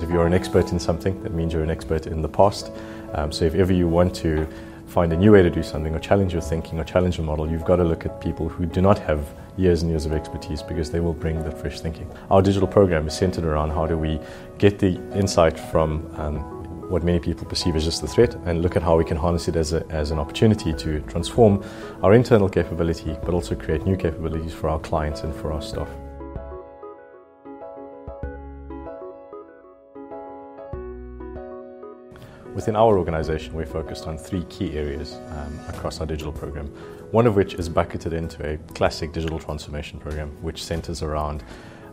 If you're an expert in something, that means you're an expert in the past. Um, so if ever you want to find a new way to do something or challenge your thinking or challenge a model, you've got to look at people who do not have years and years of expertise because they will bring that fresh thinking. Our digital program is centered around how do we get the insight from um, what many people perceive as just a threat and look at how we can harness it as, a, as an opportunity to transform our internal capability but also create new capabilities for our clients and for our staff. Within our organization, we're focused on three key areas um, across our digital program. One of which is bucketed into a classic digital transformation program, which centers around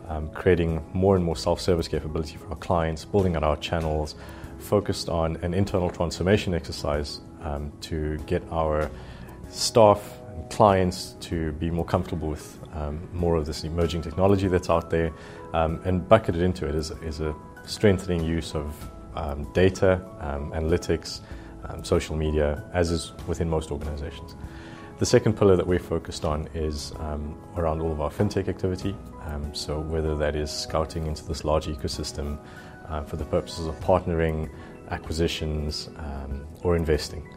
um, creating more and more self service capability for our clients, building out our channels, focused on an internal transformation exercise um, to get our staff and clients to be more comfortable with um, more of this emerging technology that's out there, um, and bucketed into it is, is a strengthening use of um, data, um, analytics, um, social media, as is within most organizations. The second pillar that we're focused on is um, around all of our fintech activity. Um, so, whether that is scouting into this large ecosystem uh, for the purposes of partnering, acquisitions, or investing.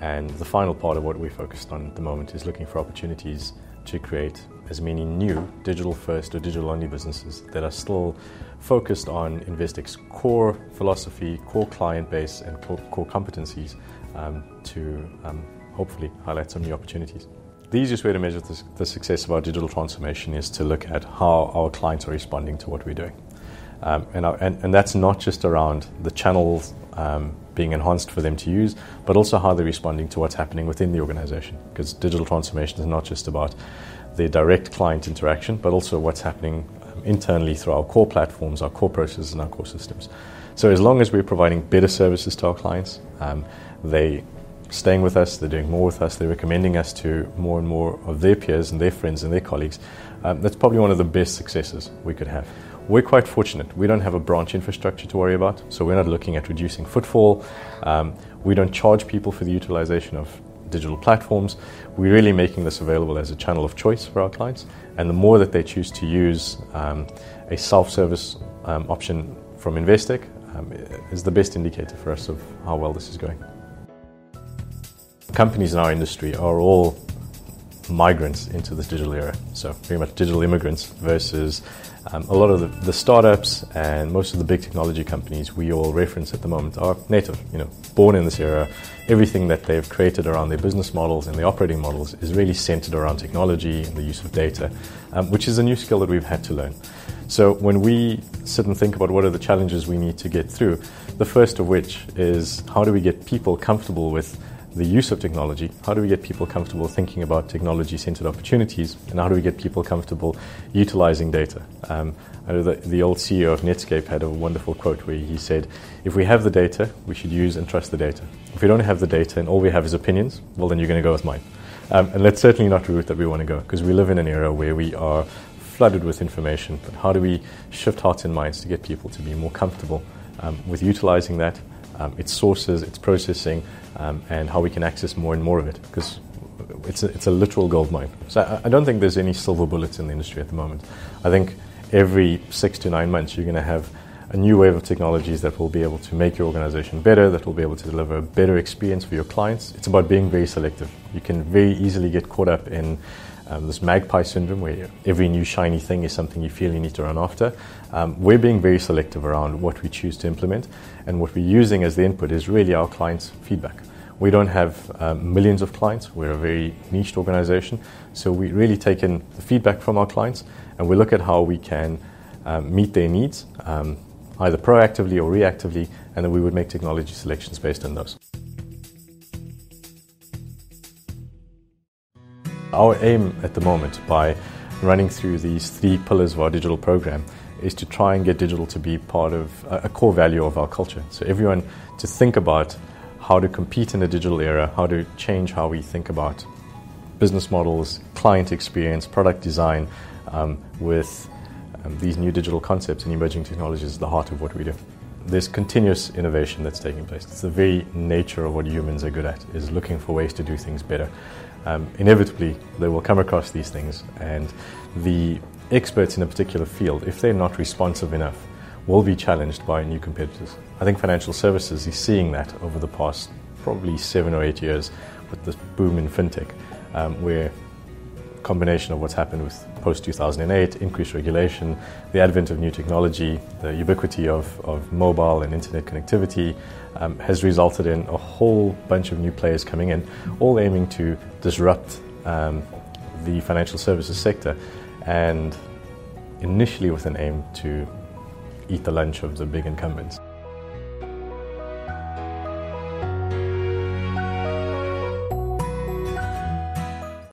And the final part of what we're focused on at the moment is looking for opportunities to create as many new digital first or digital only businesses that are still focused on Investec's core philosophy, core client base, and core, core competencies um, to um, hopefully highlight some new opportunities. The easiest way to measure the, the, success of our digital transformation is to look at how our clients are responding to what we're doing. Um, and, and, and, that's not just around the channels um, being enhanced for them to use, but also how they're responding to what's happening within the organization. Because digital transformation is not just about the direct client interaction, but also what's happening um, internally through our core platforms, our core processes, and our core systems. So as long as we're providing better services to our clients, um, they staying with us, they're doing more with us, they're recommending us to more and more of their peers and their friends and their colleagues. Um, that's probably one of the best successes we could have. We're quite fortunate. We don't have a branch infrastructure to worry about, so we're not looking at reducing footfall. Um, we don't charge people for the utilization of digital platforms. We're really making this available as a channel of choice for our clients, and the more that they choose to use um, a self service um, option from Investec um, is the best indicator for us of how well this is going. Companies in our industry are all migrants into this digital era. So very much digital immigrants versus um, a lot of the, the, startups and most of the big technology companies we all reference at the moment are native, you know, born in this era. Everything that they've created around their business models and their operating models is really centered around technology and the use of data, um, which is a new skill that we've had to learn. So when we sit and think about what are the challenges we need to get through, the first of which is how do we get people comfortable with the use of technology. How do we get people comfortable thinking about technology centered opportunities? And how do we get people comfortable utilizing data? Um, I know that the old CEO of Netscape had a wonderful quote where he said, If we have the data, we should use and trust the data. If we don't have the data and all we have is opinions, well, then you're going to go with mine. Um, and that's certainly not the route that we want to go because we live in an era where we are flooded with information. But how do we shift hearts and minds to get people to be more comfortable um, with utilizing that? Um, its sources, its processing, um, and how we can access more and more of it because it's a, it's a literal gold mine. So I, I, don't think there's any silver bullets in the industry at the moment. I think every six to nine months you're going to have a new wave of technologies that will be able to make your organization better, that will be able to deliver a better experience for your clients. It's about being very selective. You can very easily get caught up in um, this magpie syndrome where every new shiny thing is something you feel you need to run after. Um, we're being very selective around what we choose to implement, and what we're using as the input is really our clients' feedback. We don't have um, millions of clients, we're a very niched organization, so we really take in the feedback from our clients and we look at how we can um, meet their needs, um, either proactively or reactively, and then we would make technology selections based on those. Our aim at the moment by running through these three pillars of our digital program is to try and get digital to be part of a core value of our culture. So everyone to think about how to compete in the digital era, how to change how we think about business models, client experience, product design um, with um, these new digital concepts and emerging technologies at the heart of what we do. There's continuous innovation that's taking place. It's the very nature of what humans are good at, is looking for ways to do things better um, inevitably they will come across these things, and the experts in a particular field, if they're not responsive enough, will be challenged by new competitors. I think financial services is seeing that over the past probably seven or eight years with this boom in fintech, um, where combination of what's happened with post 2008, increased regulation, the advent of new technology, the ubiquity of, of mobile and internet connectivity um, has resulted in a whole bunch of new players coming in, all aiming to disrupt um, the financial services sector and initially with an aim to eat the lunch of the big incumbents.